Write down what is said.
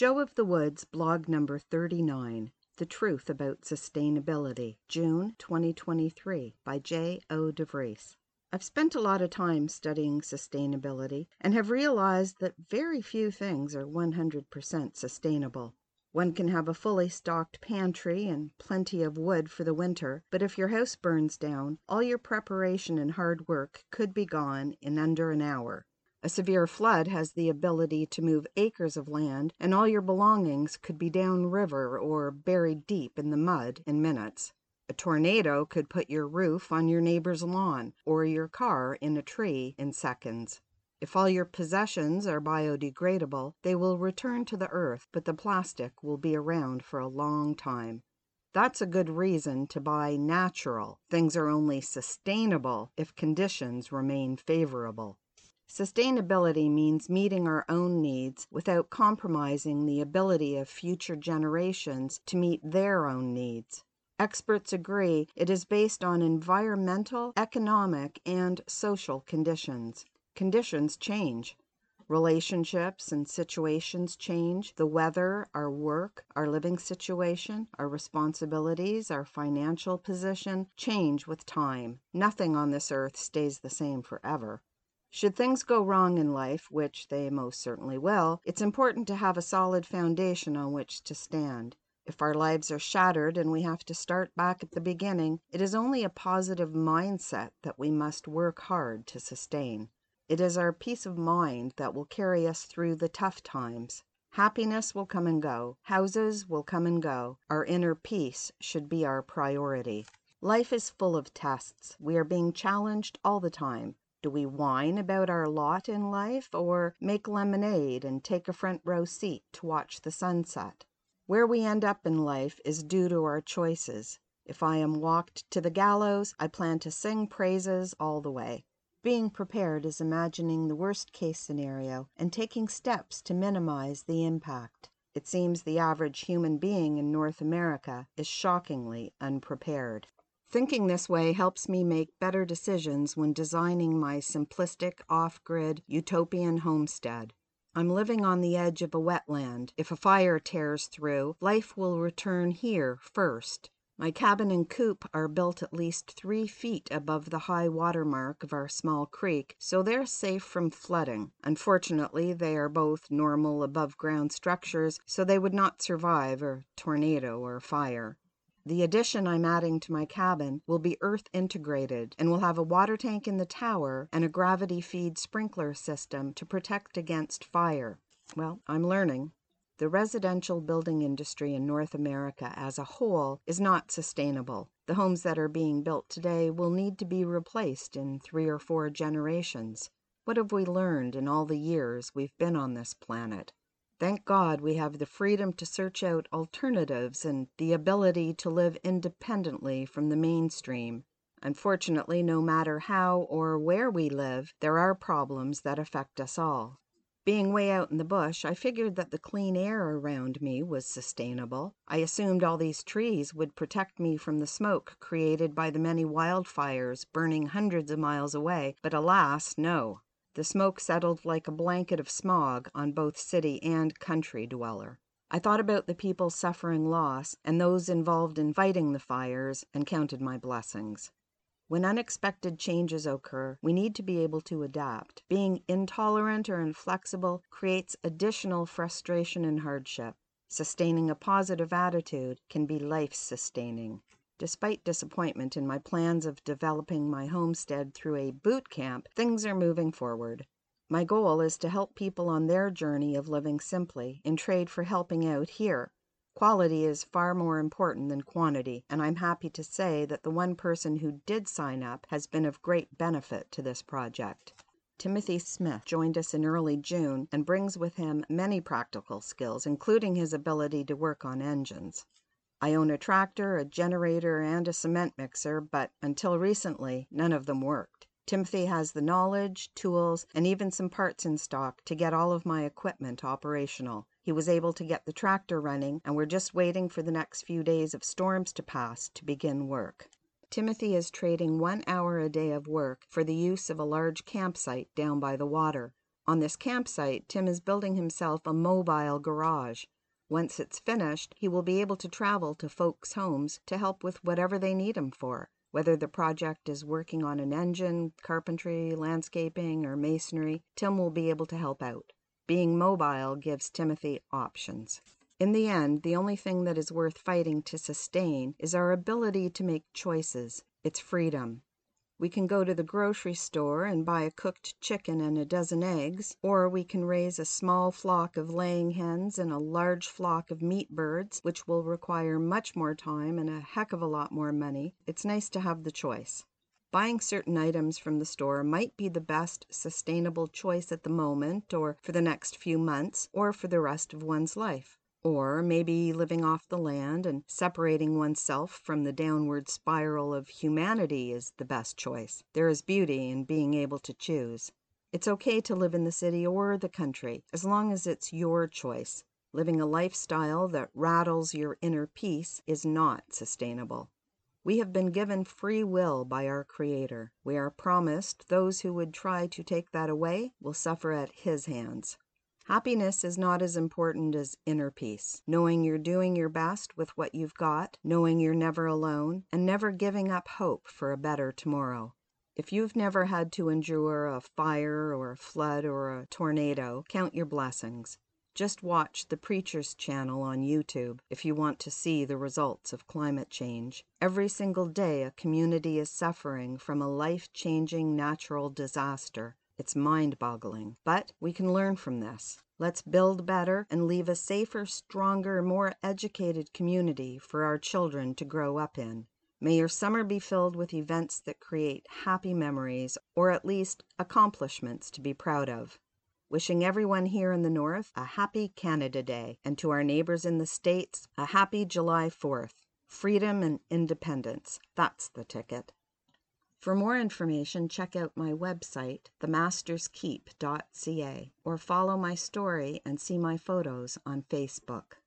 Jo of the Woods, blog number 39. The Truth About Sustainability, June 2023, by J. O. DeVries. I've spent a lot of time studying sustainability and have realized that very few things are 100% sustainable. One can have a fully stocked pantry and plenty of wood for the winter, but if your house burns down, all your preparation and hard work could be gone in under an hour. A severe flood has the ability to move acres of land, and all your belongings could be down river or buried deep in the mud in minutes. A tornado could put your roof on your neighbor's lawn or your car in a tree in seconds. If all your possessions are biodegradable, they will return to the earth, but the plastic will be around for a long time. That's a good reason to buy natural. Things are only sustainable if conditions remain favorable. Sustainability means meeting our own needs without compromising the ability of future generations to meet their own needs. Experts agree it is based on environmental, economic, and social conditions. Conditions change. Relationships and situations change. The weather, our work, our living situation, our responsibilities, our financial position change with time. Nothing on this earth stays the same forever. Should things go wrong in life, which they most certainly will, it's important to have a solid foundation on which to stand. If our lives are shattered and we have to start back at the beginning, it is only a positive mindset that we must work hard to sustain. It is our peace of mind that will carry us through the tough times. Happiness will come and go. Houses will come and go. Our inner peace should be our priority. Life is full of tests. We are being challenged all the time. Do we whine about our lot in life, or make lemonade and take a front row seat to watch the sunset? Where we end up in life is due to our choices. If I am walked to the gallows, I plan to sing praises all the way. Being prepared is imagining the worst case scenario and taking steps to minimize the impact. It seems the average human being in North America is shockingly unprepared. Thinking this way helps me make better decisions when designing my simplistic, off grid, utopian homestead. I'm living on the edge of a wetland. If a fire tears through, life will return here first. My cabin and coop are built at least three feet above the high water mark of our small creek, so they're safe from flooding. Unfortunately, they are both normal above ground structures, so they would not survive a tornado or fire. The addition I'm adding to my cabin will be earth integrated and will have a water tank in the tower and a gravity feed sprinkler system to protect against fire. Well, I'm learning. The residential building industry in North America as a whole is not sustainable. The homes that are being built today will need to be replaced in three or four generations. What have we learned in all the years we've been on this planet? Thank God we have the freedom to search out alternatives and the ability to live independently from the mainstream. Unfortunately, no matter how or where we live, there are problems that affect us all. Being way out in the bush, I figured that the clean air around me was sustainable. I assumed all these trees would protect me from the smoke created by the many wildfires burning hundreds of miles away, but alas, no. The smoke settled like a blanket of smog on both city and country dweller. I thought about the people suffering loss and those involved in fighting the fires and counted my blessings. When unexpected changes occur, we need to be able to adapt. Being intolerant or inflexible creates additional frustration and hardship. Sustaining a positive attitude can be life sustaining. Despite disappointment in my plans of developing my homestead through a boot camp, things are moving forward. My goal is to help people on their journey of living simply in trade for helping out here. Quality is far more important than quantity, and I'm happy to say that the one person who did sign up has been of great benefit to this project. Timothy Smith joined us in early June and brings with him many practical skills, including his ability to work on engines. I own a tractor, a generator, and a cement mixer, but until recently, none of them worked. Timothy has the knowledge, tools, and even some parts in stock to get all of my equipment operational. He was able to get the tractor running, and we're just waiting for the next few days of storms to pass to begin work. Timothy is trading one hour a day of work for the use of a large campsite down by the water. On this campsite, Tim is building himself a mobile garage. Once it's finished, he will be able to travel to folks' homes to help with whatever they need him for. Whether the project is working on an engine, carpentry, landscaping, or masonry, Tim will be able to help out. Being mobile gives Timothy options. In the end, the only thing that is worth fighting to sustain is our ability to make choices. It's freedom. We can go to the grocery store and buy a cooked chicken and a dozen eggs, or we can raise a small flock of laying hens and a large flock of meat birds, which will require much more time and a heck of a lot more money. It's nice to have the choice. Buying certain items from the store might be the best sustainable choice at the moment, or for the next few months, or for the rest of one's life. Or maybe living off the land and separating oneself from the downward spiral of humanity is the best choice. There is beauty in being able to choose. It's okay to live in the city or the country, as long as it's your choice. Living a lifestyle that rattles your inner peace is not sustainable. We have been given free will by our Creator. We are promised those who would try to take that away will suffer at His hands. Happiness is not as important as inner peace. Knowing you're doing your best with what you've got, knowing you're never alone, and never giving up hope for a better tomorrow. If you've never had to endure a fire or a flood or a tornado, count your blessings. Just watch the Preacher's channel on YouTube if you want to see the results of climate change. Every single day, a community is suffering from a life changing natural disaster. It's mind boggling. But we can learn from this. Let's build better and leave a safer, stronger, more educated community for our children to grow up in. May your summer be filled with events that create happy memories, or at least accomplishments to be proud of. Wishing everyone here in the North a happy Canada Day, and to our neighbors in the States a happy July 4th. Freedom and independence. That's the ticket. For more information, check out my website, themasterskeep.ca, or follow my story and see my photos on Facebook.